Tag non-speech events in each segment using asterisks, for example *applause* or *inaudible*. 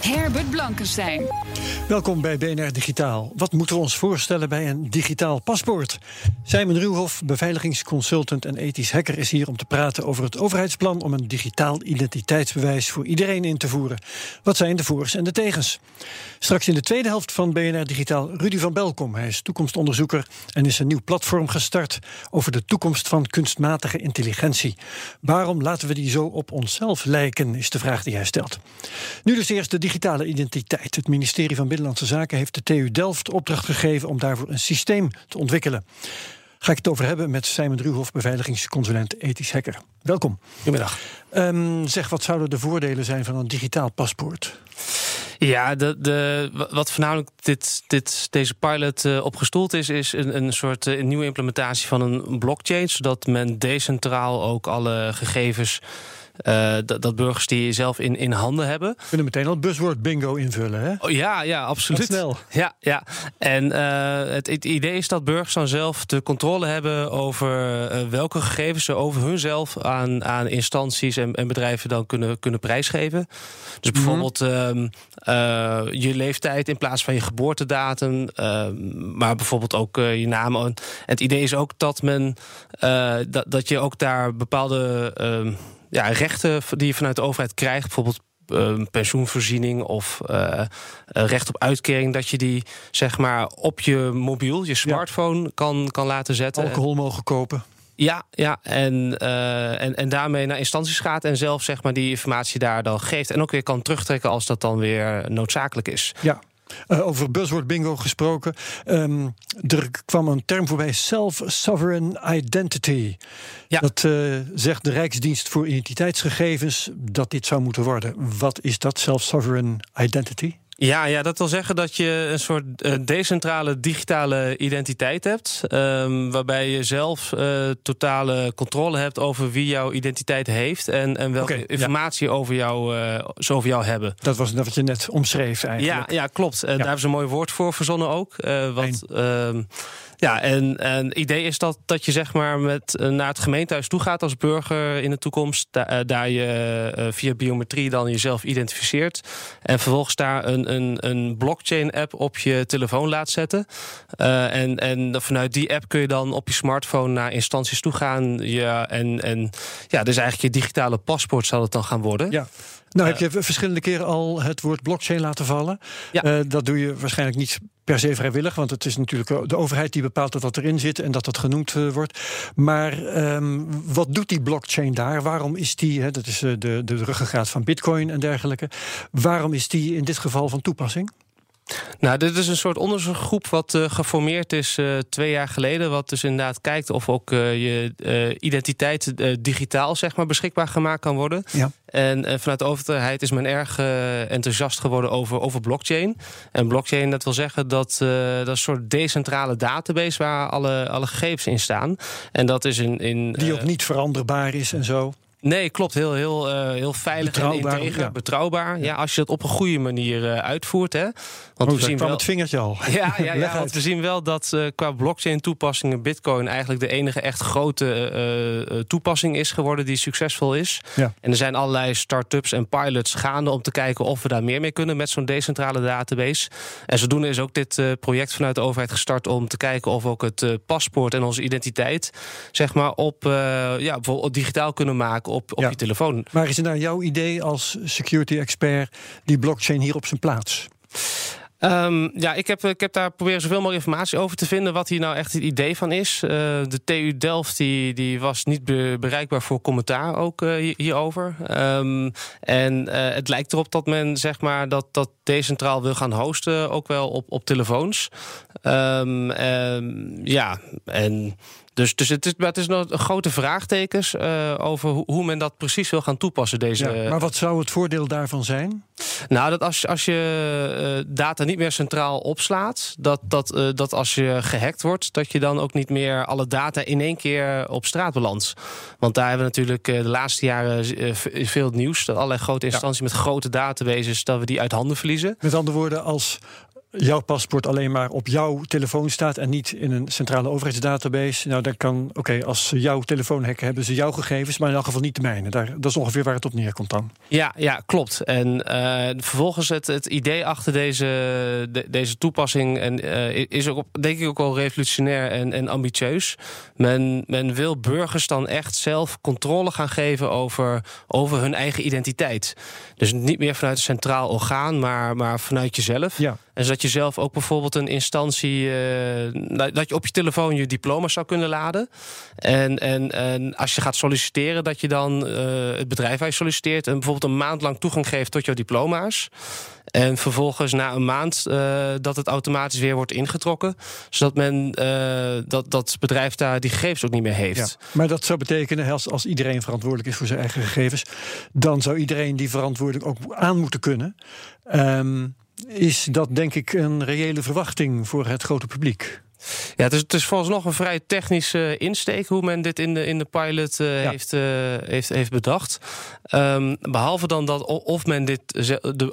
Herbert Blankenstein. Welkom bij BNR Digitaal. Wat moeten we ons voorstellen bij een digitaal paspoort? Simon Ruwhoff, beveiligingsconsultant en ethisch hacker, is hier om te praten over het overheidsplan om een digitaal identiteitsbewijs voor iedereen in te voeren. Wat zijn de voor's en de tegens? Straks in de tweede helft van BNR Digitaal Rudy van Belkom. Hij is toekomstonderzoeker en is een nieuw platform gestart over de toekomst van kunstmatige intelligentie. Waarom laten we die zo op onszelf lijken, is de vraag die hij stelt. Nu dus eerst de digitale identiteit. Het ministerie van Binnenlandse Zaken heeft de TU Delft opdracht gegeven om daarvoor een systeem te ontwikkelen. Ga ik het over hebben met Simon Druhoff, beveiligingsconsulent ethisch hacker. Welkom. Goedemiddag. Um, zeg, wat zouden de voordelen zijn van een digitaal paspoort? Ja, de, de, wat voornamelijk dit, dit, deze pilot uh, op gestoeld is, is een, een soort uh, nieuwe implementatie van een blockchain, zodat men decentraal ook alle gegevens uh, dat, dat, burgers die zelf in, in handen hebben. We kunnen meteen al buzzword bingo invullen, hè? Oh, ja, ja, absoluut. snel. Ja, ja. En uh, het, het, idee is dat burgers dan zelf de controle hebben over uh, welke gegevens ze over hunzelf aan, aan instanties en, en bedrijven dan kunnen, kunnen prijsgeven. Dus bijvoorbeeld mm -hmm. je leeftijd in plaats van je geboortedatum, maar bijvoorbeeld ook je naam. En het idee is ook dat men dat, dat je ook daar bepaalde ja, rechten die je vanuit de overheid krijgt, bijvoorbeeld uh, pensioenvoorziening of uh, recht op uitkering, dat je die zeg maar op je mobiel, je smartphone, ja. kan, kan laten zetten. Alcohol mogen kopen. Ja, ja en, uh, en, en daarmee naar instanties gaat en zelf zeg maar, die informatie daar dan geeft. En ook weer kan terugtrekken als dat dan weer noodzakelijk is. Ja, uh, over buzzword bingo gesproken. Um, er kwam een term voorbij: self-sovereign identity. Ja. Dat uh, zegt de Rijksdienst voor Identiteitsgegevens dat dit zou moeten worden. Wat is dat, self-sovereign identity? Ja, ja, dat wil zeggen dat je een soort uh, decentrale digitale identiteit hebt. Um, waarbij je zelf uh, totale controle hebt over wie jouw identiteit heeft. En, en welke okay, informatie ja. over, jou, uh, ze over jou hebben. Dat was wat je net omschreef eigenlijk. Ja, ja klopt. En ja. daar hebben ze een mooi woord voor verzonnen ook. wat, ja, en, en het idee is dat, dat je zeg maar met, naar het gemeentehuis toe gaat als burger in de toekomst. Da daar je via biometrie dan jezelf identificeert. En vervolgens daar een, een, een blockchain-app op je telefoon laat zetten. Uh, en, en vanuit die app kun je dan op je smartphone naar instanties toe gaan. Ja, en, en ja, dus eigenlijk je digitale paspoort zal het dan gaan worden. Ja. Nou, heb je verschillende keren al het woord blockchain laten vallen. Ja. Uh, dat doe je waarschijnlijk niet per se vrijwillig, want het is natuurlijk de overheid die bepaalt dat dat erin zit en dat dat genoemd uh, wordt. Maar um, wat doet die blockchain daar? Waarom is die, hè, dat is uh, de, de ruggengraat van Bitcoin en dergelijke, waarom is die in dit geval van toepassing? Nou, dit is een soort onderzoekgroep wat uh, geformeerd is uh, twee jaar geleden. Wat dus inderdaad kijkt of ook uh, je identiteit digitaal zeg maar, beschikbaar gemaakt kan worden. Ja. En vanuit de overheid is men erg enthousiast geworden over, over blockchain. En blockchain, dat wil zeggen dat dat een soort decentrale database waar alle, alle gegevens in staan. En dat is in. in Die ook niet veranderbaar is en zo. Nee, klopt. Heel, heel, uh, heel veilig betrouwbaar, en integer. Ja. Betrouwbaar. Ja. als je dat op een goede manier uh, uitvoert. Hè. Want oh, we zien wel het vingertje al. *laughs* Ja, ja, ja want we zien wel dat uh, qua blockchain-toepassingen Bitcoin eigenlijk de enige echt grote toepassing is geworden die succesvol is. Ja. En er zijn allerlei start-ups en pilots gaande om te kijken of we daar meer mee kunnen met zo'n decentrale database. En zodoende is ook dit project vanuit de overheid gestart om te kijken of we ook het paspoort en onze identiteit zeg maar op ja, bijvoorbeeld digitaal kunnen maken op, op ja. je telefoon. Maar is het nou jouw idee als security expert die blockchain hier op zijn plaats? Um, ja, ik heb, ik heb daar proberen zoveel mogelijk informatie over te vinden. Wat hier nou echt het idee van is. Uh, de TU Delft die, die was niet be bereikbaar voor commentaar ook uh, hierover. Um, en uh, het lijkt erop dat men zeg maar dat, dat decentraal wil gaan hosten, ook wel op, op telefoons. Um, ja, en dus, dus het, is, het is nog grote vraagtekens uh, over hoe men dat precies wil gaan toepassen. Deze, ja, maar wat zou het voordeel daarvan zijn? Nou, dat als, als je uh, data niet meer centraal opslaat, dat, dat, uh, dat als je gehackt wordt, dat je dan ook niet meer alle data in één keer op straat belandt. Want daar hebben we natuurlijk de laatste jaren veel nieuws. Dat allerlei grote instanties ja. met grote databases, dat we die uit handen verliezen. Met andere woorden, als jouw paspoort alleen maar op jouw telefoon staat en niet in een centrale overheidsdatabase. Nou, dan kan, oké, als ze jouw telefoon hacken, hebben ze jouw gegevens, maar in elk geval niet de mijne. Daar, dat is ongeveer waar het op neerkomt dan. Ja, ja klopt. En uh, vervolgens het, het idee achter deze, de, deze toepassing en, uh, is ook, denk ik ook wel revolutionair en, en ambitieus. Men, men wil burgers dan echt zelf controle gaan geven over, over hun eigen identiteit. Dus niet meer vanuit een centraal orgaan, maar, maar vanuit jezelf. Ja. En zodat je zelf ook bijvoorbeeld een instantie. Uh, dat je op je telefoon je diploma zou kunnen laden. En, en, en als je gaat solliciteren, dat je dan uh, het bedrijf waar je solliciteert. en bijvoorbeeld een maand lang toegang geeft tot jouw diploma's. En vervolgens na een maand uh, dat het automatisch weer wordt ingetrokken. Zodat men dat, dat bedrijf daar die gegevens ook niet meer heeft. Maar dat zou betekenen, als, als iedereen verantwoordelijk is voor zijn eigen gegevens, dan zou iedereen die verantwoordelijk ook aan moeten kunnen. Um, is dat denk ik een reële verwachting voor het grote publiek. Ja, het is, het is volgens nog een vrij technische insteek hoe men dit in de, in de pilot uh, ja. heeft, uh, heeft, heeft bedacht. Um, behalve dan dat of men dit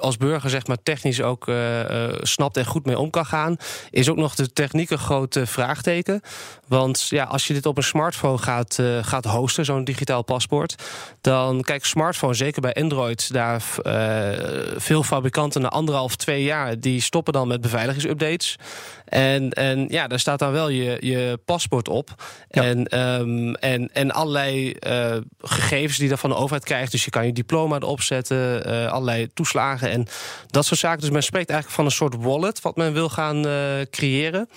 als burger zeg maar technisch ook uh, snapt en goed mee om kan gaan, is ook nog de techniek een groot vraagteken. Want ja, als je dit op een smartphone gaat, gaat hosten, zo'n digitaal paspoort, dan kijk, smartphone, zeker bij Android, daar veel fabrikanten na anderhalf, twee jaar, die stoppen dan met beveiligingsupdates. En, en ja, daar staat dan wel je, je paspoort op. Ja. En, um, en, en allerlei uh, gegevens die je van de overheid krijgt. Dus je kan je diploma erop zetten, uh, allerlei toeslagen en dat soort zaken. Dus men spreekt eigenlijk van een soort wallet wat men wil gaan uh, creëren.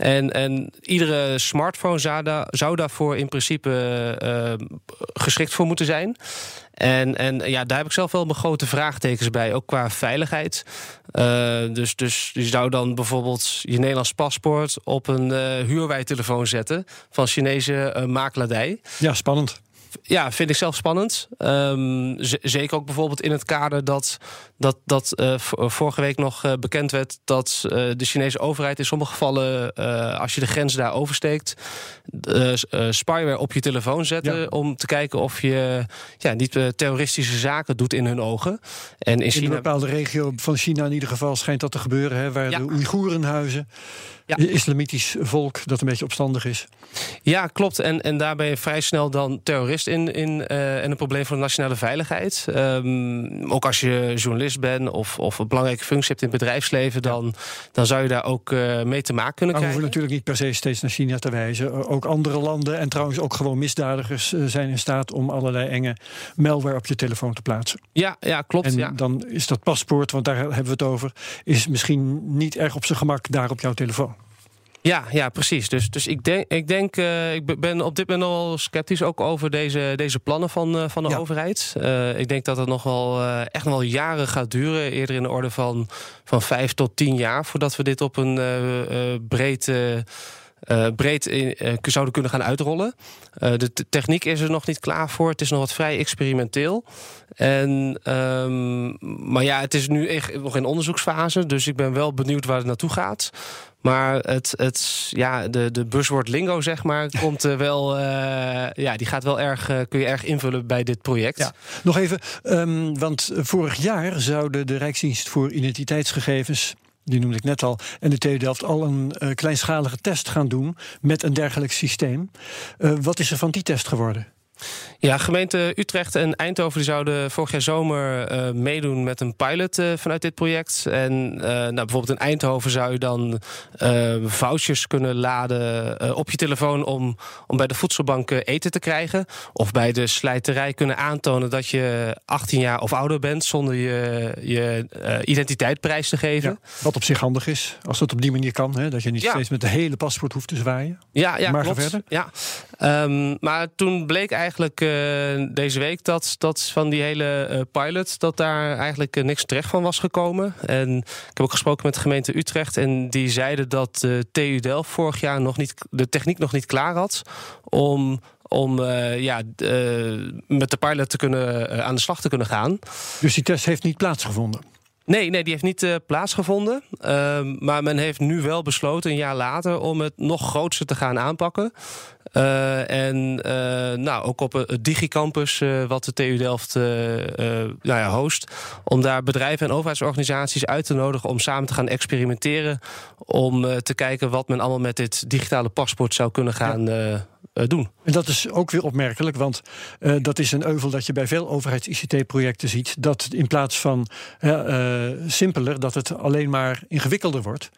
En, en iedere smartphone zou, daar, zou daarvoor in principe geschikt voor moeten zijn. En, en ja, daar heb ik zelf wel mijn grote vraagtekens bij, ook qua veiligheid. Uh, dus, dus je zou dan bijvoorbeeld je Nederlands paspoort op een uh, huurwijtelefoon zetten van Chinese uh. Ja, spannend ja, vind ik zelf spannend. Um, zeker ook bijvoorbeeld in het kader dat, dat, dat uh, vorige week nog uh, bekend werd dat uh, de Chinese overheid in sommige gevallen, als je de grens daar oversteekt, spyware op je telefoon zetten Ja. om te kijken of je ja, niet terroristische zaken doet in hun ogen. En in In een bepaalde regio van China in ieder geval schijnt dat te gebeuren, hè, waar Ja. de Oeigoeren huizen. Ja. Islamitisch volk dat een beetje opstandig is. Ja, klopt. En, en daar ben je vrij snel dan in, in eh, en een probleem voor de nationale veiligheid. Ehm, ook als je journalist bent of, of een belangrijke functie hebt in het bedrijfsleven, dan, dan zou je daar ook eh, mee te maken kunnen Maar we krijgen. hoeven natuurlijk niet per se steeds naar China te wijzen. Ook andere landen en trouwens ook gewoon misdadigers eh, zijn in staat om allerlei enge malware op je telefoon te plaatsen. Ja, ja, klopt. En ja. dan is dat paspoort, want daar hebben we het over, is misschien niet erg op zijn gemak daar op jouw telefoon. Ja, ja, precies. Dus, dus ik denk, ik, denk eh, ik be- ben op dit moment wel sceptisch ook over deze, deze plannen van, eh, van de Ja. overheid. Eh, ik denk dat het nog wel echt nog wel jaren gaat duren. Eerder in de orde van, van vijf tot tien jaar voordat we dit op een breed. Eh, breed in, eh, zouden kunnen gaan uitrollen. Eh, de techniek is er nog niet klaar voor. Het is nog wat vrij experimenteel. En, ehm, maar ja, het is nu echt nog in onderzoeksfase. Dus ik ben wel benieuwd waar het naartoe gaat. Maar het, het, ja, de, de buzzword lingo, zeg maar, *laughs* komt wel. ja, die gaat wel erg. kun je erg invullen bij dit project. Ja. Nog even, ehm, want vorig jaar zouden de Rijksdienst voor Identiteitsgegevens. Die noemde ik net al. En de TU Delft al een eh, kleinschalige test gaan doen met een dergelijk systeem. Eh, wat is er van die test geworden? Ja, gemeente Utrecht en Eindhoven die zouden vorig jaar zomer eh, meedoen met een pilot eh, vanuit dit project. En eh, nou, bijvoorbeeld in Eindhoven zou je dan vouchers kunnen laden op je telefoon om, om bij de voedselbank eten te krijgen. Of bij de slijterij kunnen aantonen dat je 18 jaar of ouder bent zonder je, je identiteit prijs te geven. Ja, wat op zich handig is, als dat op die manier kan. Hè, dat je niet Ja. steeds met de hele paspoort hoeft te zwaaien. Ja, ja Maar klopt. verder. Ja. Ehm, maar toen bleek eigenlijk eigenlijk uh, deze week dat, dat van die hele uh, pilot... dat daar eigenlijk uh, niks terecht van was gekomen. En ik heb ook gesproken met de gemeente Utrecht... en die zeiden dat de TU Delft vorig jaar nog niet, de techniek nog niet klaar had... om om uh, ja, uh, met de pilot te kunnen, uh, aan de slag te kunnen gaan. Dus die test heeft niet plaatsgevonden? Nee, nee die heeft niet plaatsgevonden. Uh, maar men heeft nu wel besloten, een jaar later, om het nog grootser te gaan aanpakken. Uh, en nou, ook op het Digicampus, wat de TU Delft nou ja, host, om daar bedrijven en overheidsorganisaties uit te nodigen om samen te gaan experimenteren. Om te kijken wat men allemaal met dit digitale paspoort zou kunnen gaan. Doen. En dat is ook weer opmerkelijk, want uh, dat is een euvel dat je bij veel overheids-ICT-projecten ziet. Dat in plaats van uh, simpeler, dat het alleen maar ingewikkelder wordt.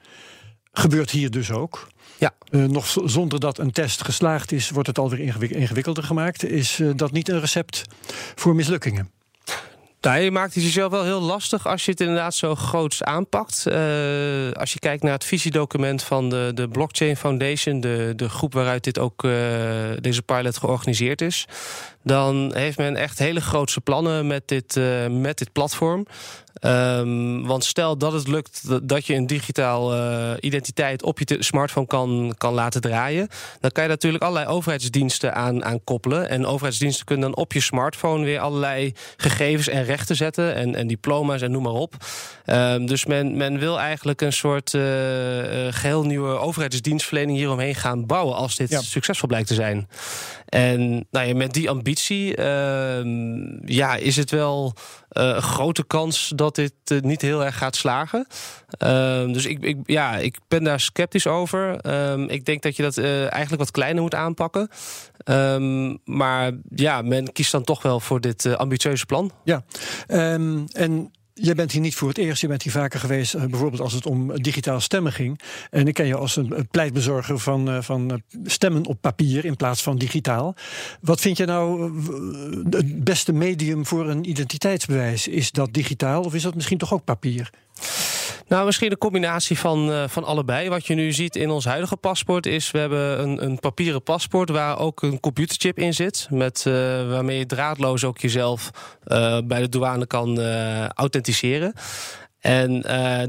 Gebeurt hier dus ook. Ja. Uh, nog zonder dat een test geslaagd is, wordt het alweer ingewik ingewikkelder gemaakt. Is dat niet een recept voor mislukkingen? Nou, je maakt het jezelf wel heel lastig als je het inderdaad zo groots aanpakt. Uh, als je kijkt naar het visiedocument van de, de Blockchain Foundation, de, de groep waaruit dit ook, uh, deze pilot georganiseerd is, dan heeft men echt hele grootse plannen met dit, uh, met dit platform. Um, want stel dat het lukt dat je een digitaal uh, identiteit op je smartphone kan, kan laten draaien, dan kan je natuurlijk allerlei overheidsdiensten aan, aan koppelen. En overheidsdiensten kunnen dan op je smartphone weer allerlei gegevens en rechten zetten en, en diploma's en noem maar op. Um, dus men, men wil eigenlijk een soort uh, geheel nieuwe overheidsdienstverlening hieromheen gaan bouwen als dit ja. succesvol blijkt te zijn. En nou ja, met die ambitie uh, ja, is het wel een grote kans dat dit uh, niet heel erg gaat slagen. Uh, dus ik, ik, ja, ik ben daar sceptisch over. ik denk dat je dat eh, eigenlijk wat kleiner moet aanpakken. maar ja, men kiest dan toch wel voor dit ambitieuze plan. Ja, en Jij bent hier niet voor het eerst, je bent hier vaker geweest, uh, bijvoorbeeld als het om digitaal stemmen ging. En ik ken je als een pleitbezorger van, uh, van stemmen op papier in plaats van digitaal. Wat vind je nou het beste medium voor een identiteitsbewijs? Is dat digitaal of is dat misschien toch ook papier? Nou, misschien een combinatie van, uh, van allebei. Wat je nu ziet in ons huidige paspoort is... we hebben een, een papieren paspoort waar ook een computerchip in zit... Met, uh, waarmee je draadloos ook jezelf uh, bij de douane kan authenticeren. En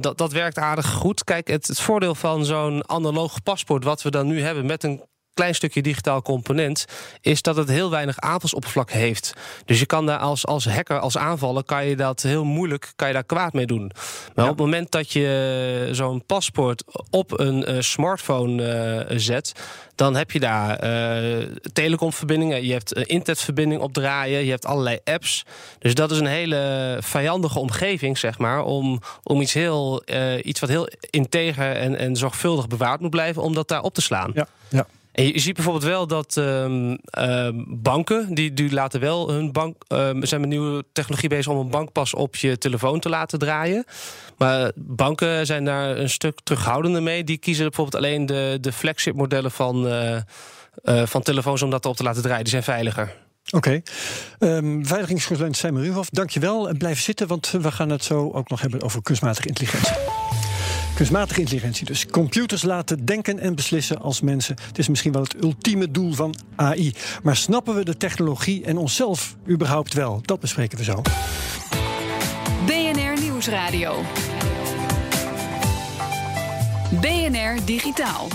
dat, dat werkt aardig goed. Kijk, het, het voordeel van zo'n analoog paspoort... wat we dan nu hebben met een klein stukje digitaal component, is dat het heel weinig aanvalsoppervlak heeft. Dus je kan daar als, als hacker, als aanvaller, kan je dat heel moeilijk, kan je daar kwaad mee doen. Maar ja. op het moment dat je zo'n paspoort op een uh, smartphone uh, zet, dan heb je daar uh, telecomverbindingen, je hebt internetverbinding opdraaien, je hebt allerlei apps. Dus dat is een hele vijandige omgeving, zeg maar, om, om iets, heel, iets wat heel integer en, en zorgvuldig bewaard moet blijven, om dat daar op te slaan. Ja, ja. En je ziet bijvoorbeeld wel dat um, uh, banken, die, die laten wel hun bank, uh, zijn met nieuwe technologie bezig om een bankpas op je telefoon te laten draaien. Maar banken zijn daar een stuk terughoudender mee. Die kiezen bijvoorbeeld alleen de, de flagship modellen van, uh, van telefoons om dat op te laten draaien. Die zijn veiliger. Oké. Okay. Um, veiligingsconsulent Simon Ruhoff, dankjewel. Blijf zitten, want we gaan het zo ook nog hebben over kunstmatige intelligentie. Kunstmatige intelligentie dus. Computers laten denken en beslissen als mensen. Het is misschien wel het ultieme doel van AI. Maar snappen we de technologie en onszelf überhaupt wel? Dat bespreken we zo. BNR Nieuwsradio. BNR Digitaal.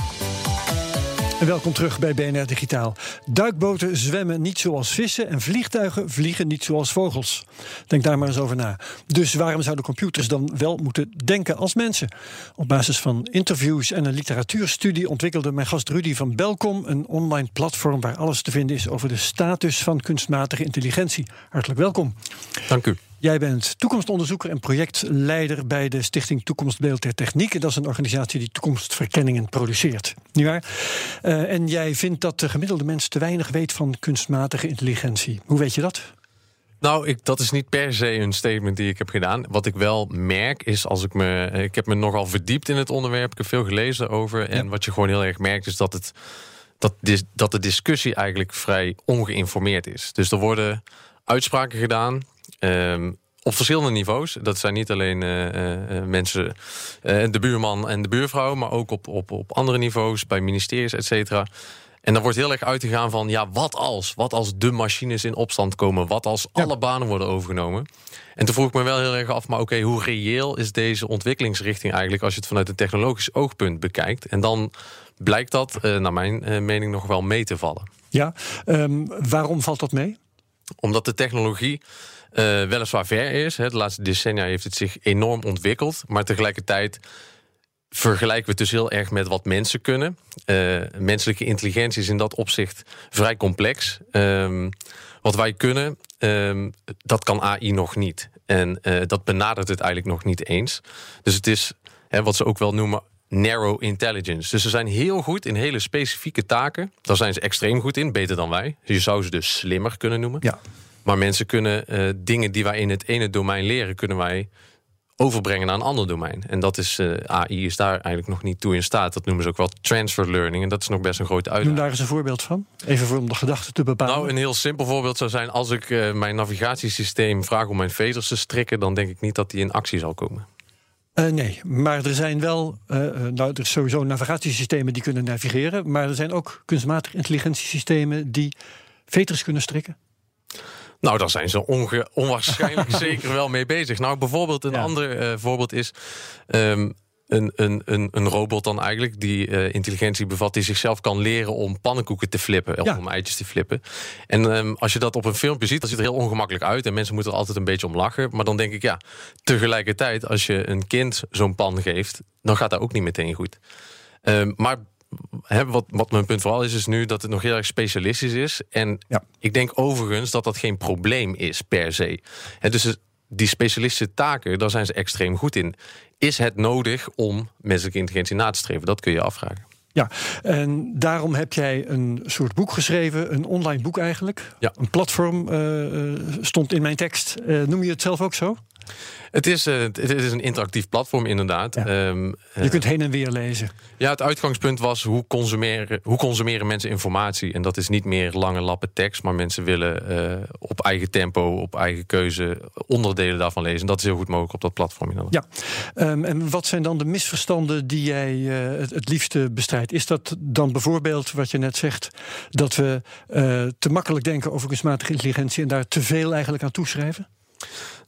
En welkom terug bij BNR Digitaal. Duikboten zwemmen niet zoals vissen en vliegtuigen vliegen niet zoals vogels. Denk daar maar eens over na. Dus waarom zouden computers dan wel moeten denken als mensen? Op basis van interviews en een literatuurstudie ontwikkelde mijn gast Rudy van Belkom een online platform waar alles te vinden is over de status van kunstmatige intelligentie. Hartelijk welkom. Dank u. Jij bent toekomstonderzoeker en projectleider bij de Stichting Toekomstbeeld der Techniek. Dat is een organisatie die toekomstverkenningen produceert. Niet waar? Uh, en jij vindt dat de gemiddelde mens te weinig weet van kunstmatige intelligentie. Hoe weet je dat? Nou, ik, dat is niet per se een statement die ik heb gedaan. Wat ik wel merk is als ik me. Ik heb me nogal verdiept in het onderwerp. Ik heb veel gelezen over. En ja. wat je gewoon heel erg merkt is dat het. Dat, dat de discussie eigenlijk vrij ongeïnformeerd is. Dus er worden uitspraken gedaan. Um, op verschillende niveaus. Dat zijn niet alleen uh, uh, mensen, uh, de buurman en de buurvrouw, maar ook op, op, op andere niveaus, bij ministeries, et cetera. En dan wordt heel erg uitgegaan van, ja, wat als? Wat als de machines in opstand komen? Wat als alle banen worden overgenomen? En toen vroeg ik me wel heel erg af, maar oké, hoe reëel is deze ontwikkelingsrichting eigenlijk als je het vanuit een technologisch oogpunt bekijkt? En dan blijkt dat, naar mijn mening, nog wel mee te vallen. Ja, um, waarom valt dat mee? Omdat de technologie weliswaar ver is. Hè. De laatste decennia heeft het zich enorm ontwikkeld. Maar tegelijkertijd vergelijken we het dus heel erg met wat mensen kunnen. Uh, menselijke intelligentie is in dat opzicht vrij complex. Um, wat wij kunnen, um, dat kan AI nog niet. En uh, dat benadert het eigenlijk nog niet eens. Dus het is hè, wat ze ook wel noemen narrow intelligence. Dus ze zijn heel goed in hele specifieke taken. Daar zijn ze extreem goed in, beter dan wij. Je zou ze dus slimmer kunnen noemen. Ja. Maar mensen kunnen uh, dingen die wij in het ene domein leren, kunnen wij overbrengen naar een ander domein. En dat is uh, AI is daar eigenlijk nog niet toe in staat. Dat noemen ze ook wel transfer learning. En dat is nog best een grote uitdaging. Noem daar eens een voorbeeld van. Even voor om de gedachte te bepalen. Nou, een heel simpel voorbeeld zou zijn... als ik uh, mijn navigatiesysteem vraag om mijn veters te strikken... dan denk ik niet dat die in actie zal komen. Uh, nee, maar er zijn wel, uh, nou, er is sowieso navigatiesystemen die kunnen navigeren, maar er zijn ook kunstmatige intelligentiesystemen die veters kunnen strikken. Nou, daar zijn ze onge onwaarschijnlijk *laughs* zeker wel mee bezig. Nou, bijvoorbeeld een ja. ander uh, voorbeeld is. Um, een, een, een, een robot dan eigenlijk die uh, intelligentie bevat, die zichzelf kan leren om pannenkoeken te flippen, of ja. om eitjes te flippen. En um, als je dat op een filmpje ziet, dan ziet het er heel ongemakkelijk uit en mensen moeten er altijd een beetje om lachen. Maar dan denk ik, ja, tegelijkertijd, als je een kind zo'n pan geeft, dan gaat dat ook niet meteen goed. Um, maar Wat, wat mijn punt vooral is, is nu dat het nog heel erg specialistisch is. En ja. ik denk overigens dat dat geen probleem is per se. He, dus die specialistische taken, daar zijn ze extreem goed in. Is het nodig om menselijke intelligentie na te streven? Dat kun je afvragen. Ja, en daarom heb jij een soort boek geschreven, een online boek eigenlijk. Ja. Een platform uh, stond in mijn tekst. Uh, noem je het zelf ook zo? Het is, uh, het is een interactief platform, inderdaad. Ja. Um, je kunt heen en weer lezen. Ja, het uitgangspunt was hoe consumeren, hoe consumeren mensen informatie. En dat is niet meer lange lappen tekst, maar mensen willen uh, op eigen tempo, op eigen keuze onderdelen daarvan lezen. En dat is heel goed mogelijk op dat platform. Inderdaad. Ja, um, en wat zijn dan de misverstanden die jij uh, het, het liefste bestrijdt? Is dat dan bijvoorbeeld wat je net zegt, dat we te makkelijk denken over kunstmatige intelligentie en daar te veel eigenlijk aan toeschrijven?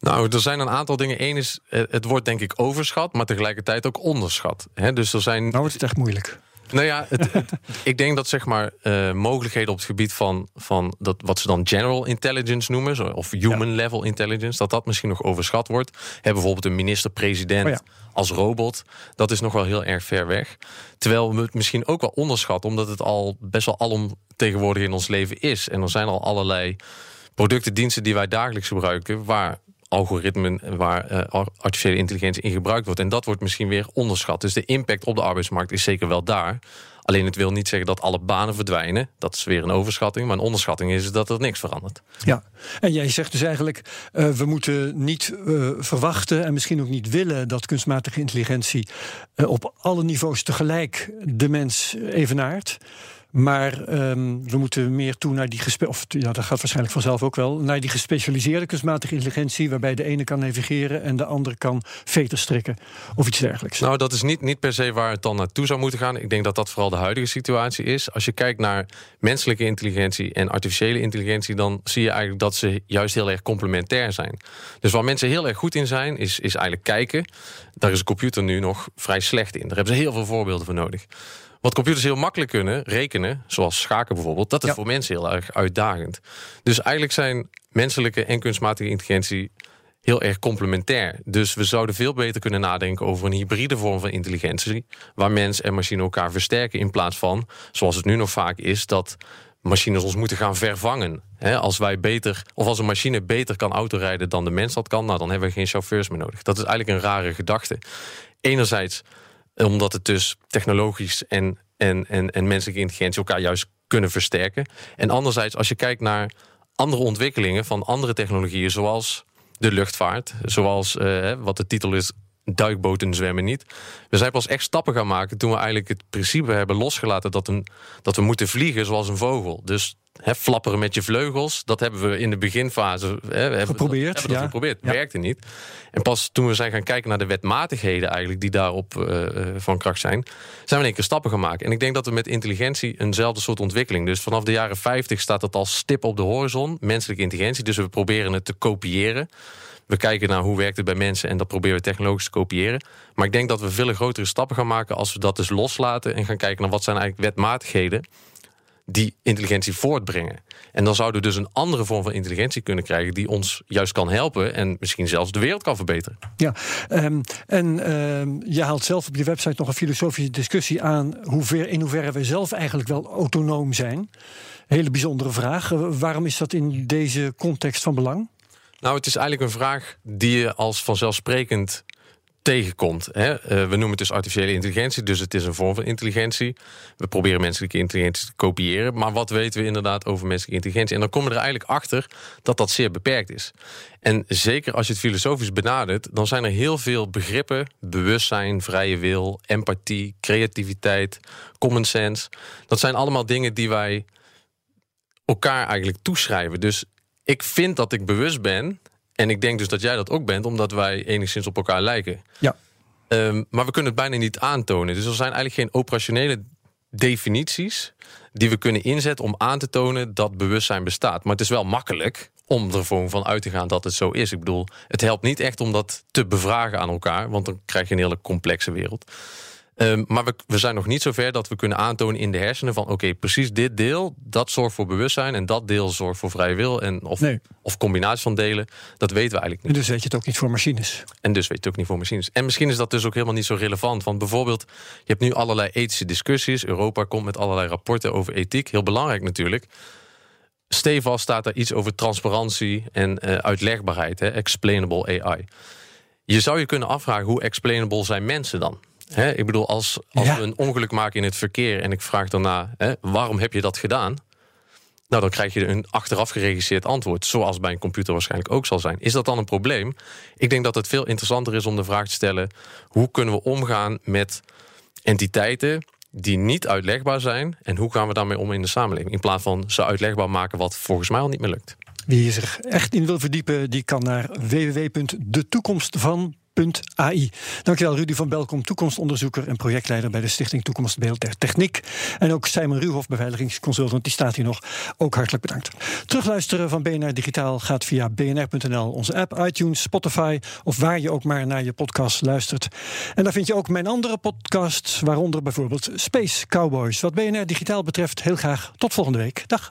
Nou, er zijn een aantal dingen. Eén is, het wordt denk ik overschat, maar tegelijkertijd ook onderschat. He, dus er zijn. Nou, wordt het echt moeilijk. Nou ja, het, het, *laughs* ik denk dat zeg maar uh, mogelijkheden op het gebied van, van dat, wat ze dan general intelligence noemen, of human ja. level intelligence, dat dat misschien nog overschat wordt. Bijvoorbeeld een minister-president oh ja. als robot, dat is nog wel heel erg ver weg. Terwijl we het misschien ook wel onderschatten, omdat het al best wel alomtegenwoordig in ons leven is. En er zijn al allerlei producten, diensten die wij dagelijks gebruiken, waar algoritmen, waar uh, artificiële intelligentie in gebruikt wordt. En dat wordt misschien weer onderschat. Dus de impact op de arbeidsmarkt is zeker wel daar. Alleen het wil niet zeggen dat alle banen verdwijnen. Dat is weer een overschatting. Maar een onderschatting is dat er niks verandert. Ja, en jij zegt dus eigenlijk... Uh, we moeten niet uh, verwachten en misschien ook niet willen... dat kunstmatige intelligentie op alle niveaus tegelijk de mens evenaart. Maar um, we moeten meer toe naar die of ja, dat gaat waarschijnlijk vanzelf ook wel, naar die gespecialiseerde kunstmatige intelligentie, waarbij de ene kan navigeren en de andere kan veters strikken of iets dergelijks. Nou, dat is niet, niet per se waar het dan naartoe zou moeten gaan. Ik denk dat dat vooral de huidige situatie is. Als je kijkt naar menselijke intelligentie en artificiële intelligentie, dan zie je eigenlijk dat ze juist heel erg complementair zijn. Dus waar mensen heel erg goed in zijn, is, is eigenlijk kijken. Daar is een computer nu nog vrij slecht in. Daar hebben ze heel veel voorbeelden voor nodig. Wat computers heel makkelijk kunnen, rekenen, zoals schaken bijvoorbeeld, dat is ja. voor mensen heel erg uitdagend. Dus eigenlijk zijn menselijke en kunstmatige intelligentie heel erg complementair. Dus we zouden veel beter kunnen nadenken over een hybride vorm van intelligentie, waar mens en machine elkaar versterken in plaats van, zoals het nu nog vaak is, dat machines ons moeten gaan vervangen. als wij beter, of als een machine beter kan autorijden dan de mens dat kan, nou dan hebben we geen chauffeurs meer nodig. Dat is eigenlijk een rare gedachte. Enerzijds omdat het dus technologisch en, en, en, en menselijke intelligentie elkaar juist kunnen versterken. En anderzijds, als je kijkt naar andere ontwikkelingen van andere technologieën, zoals de luchtvaart, zoals uh, wat de titel is duikboten zwemmen niet. We zijn pas echt stappen gaan maken toen we eigenlijk het principe hebben losgelaten dat, een, dat we moeten vliegen zoals een vogel. Dus hè, flapperen met je vleugels, dat hebben we in de beginfase hè, we geprobeerd. Hebben, dat, ja. geprobeerd. Werkte niet. En pas toen we zijn gaan kijken naar de wetmatigheden eigenlijk die daarop uh, van kracht zijn, zijn we in één keer stappen gemaakt. En ik denk dat we met intelligentie eenzelfde soort ontwikkeling. Dus vanaf de jaren 50 staat het als stip op de horizon, menselijke intelligentie. Dus we proberen het te kopiëren. We kijken naar hoe werkt het bij mensen en dat proberen we technologisch te kopiëren. Maar ik denk dat we veel grotere stappen gaan maken als we dat dus loslaten en gaan kijken naar wat zijn eigenlijk wetmatigheden die intelligentie voortbrengen. En dan zouden we dus een andere vorm van intelligentie kunnen krijgen die ons juist kan helpen en misschien zelfs de wereld kan verbeteren. Ja, um, en um, je haalt zelf op je website nog een filosofische discussie aan in hoeverre we zelf eigenlijk wel autonoom zijn. Hele bijzondere vraag. waarom is dat in deze context van belang? Nou, het is eigenlijk een vraag die je als vanzelfsprekend tegenkomt. Hè? Uh, we noemen het dus artificiële intelligentie, dus het is een vorm van intelligentie. We proberen menselijke intelligentie te kopiëren. Maar wat weten we inderdaad over menselijke intelligentie? En dan komen we er eigenlijk achter dat dat zeer beperkt is. En zeker als je het filosofisch benadert, dan zijn er heel veel begrippen: bewustzijn, vrije wil, empathie, creativiteit, common sense. Dat zijn allemaal dingen die wij elkaar eigenlijk toeschrijven. Dus ik vind dat ik bewust ben. En ik denk dus dat jij dat ook bent, omdat wij enigszins op elkaar lijken. Ja. Um, maar we kunnen het bijna niet aantonen. Dus er zijn eigenlijk geen operationele definities die we kunnen inzetten om aan te tonen dat bewustzijn bestaat. Maar het is wel makkelijk om er gewoon van uit te gaan dat het zo is. Ik bedoel, het helpt niet echt om dat te bevragen aan elkaar, want dan krijg je een hele complexe wereld. Um, maar we, we, zijn nog niet zover dat we kunnen aantonen in de hersenen van oké, precies dit deel, dat zorgt voor bewustzijn en dat deel zorgt voor vrije wil en of, nee. of combinatie van delen, dat weten we eigenlijk niet. En dus weet je het ook niet voor machines. En dus weet je het ook niet voor machines. En misschien is dat dus ook helemaal niet zo relevant. Want bijvoorbeeld, je hebt nu allerlei ethische discussies. Europa komt met allerlei rapporten over ethiek. Heel belangrijk natuurlijk. Stevast staat daar iets over transparantie en uh, uitlegbaarheid. Hè? Explainable AI. Je zou je kunnen afvragen hoe explainable zijn mensen dan? Ik bedoel, als, als ja. we een ongeluk maken in het verkeer en ik vraag daarna, waarom heb je dat gedaan? Nou, dan krijg je een achteraf geregisseerd antwoord, zoals bij een computer waarschijnlijk ook zal zijn. Is dat dan een probleem? Ik denk dat het veel interessanter is om de vraag te stellen: hoe kunnen we omgaan met entiteiten die niet uitlegbaar zijn en hoe gaan we daarmee om in de samenleving? In plaats van ze uitlegbaar maken, wat volgens mij al niet meer lukt. Wie zich echt in wil verdiepen, die kan naar www.detoekomstvan AI. Dankjewel Rudy van Belkom, toekomstonderzoeker en projectleider bij de Stichting Toekomstbeeld der Techniek. En ook Simon Ruhoff, beveiligingsconsultant, die staat hier nog. Ook hartelijk bedankt. Terugluisteren van BNR Digitaal gaat via bnr.nl, onze app, iTunes, Spotify of waar je ook maar naar je podcast luistert. En daar vind je ook mijn andere podcasts, waaronder bijvoorbeeld Space Cowboys. Wat BNR Digitaal betreft, heel graag tot volgende week. Dag.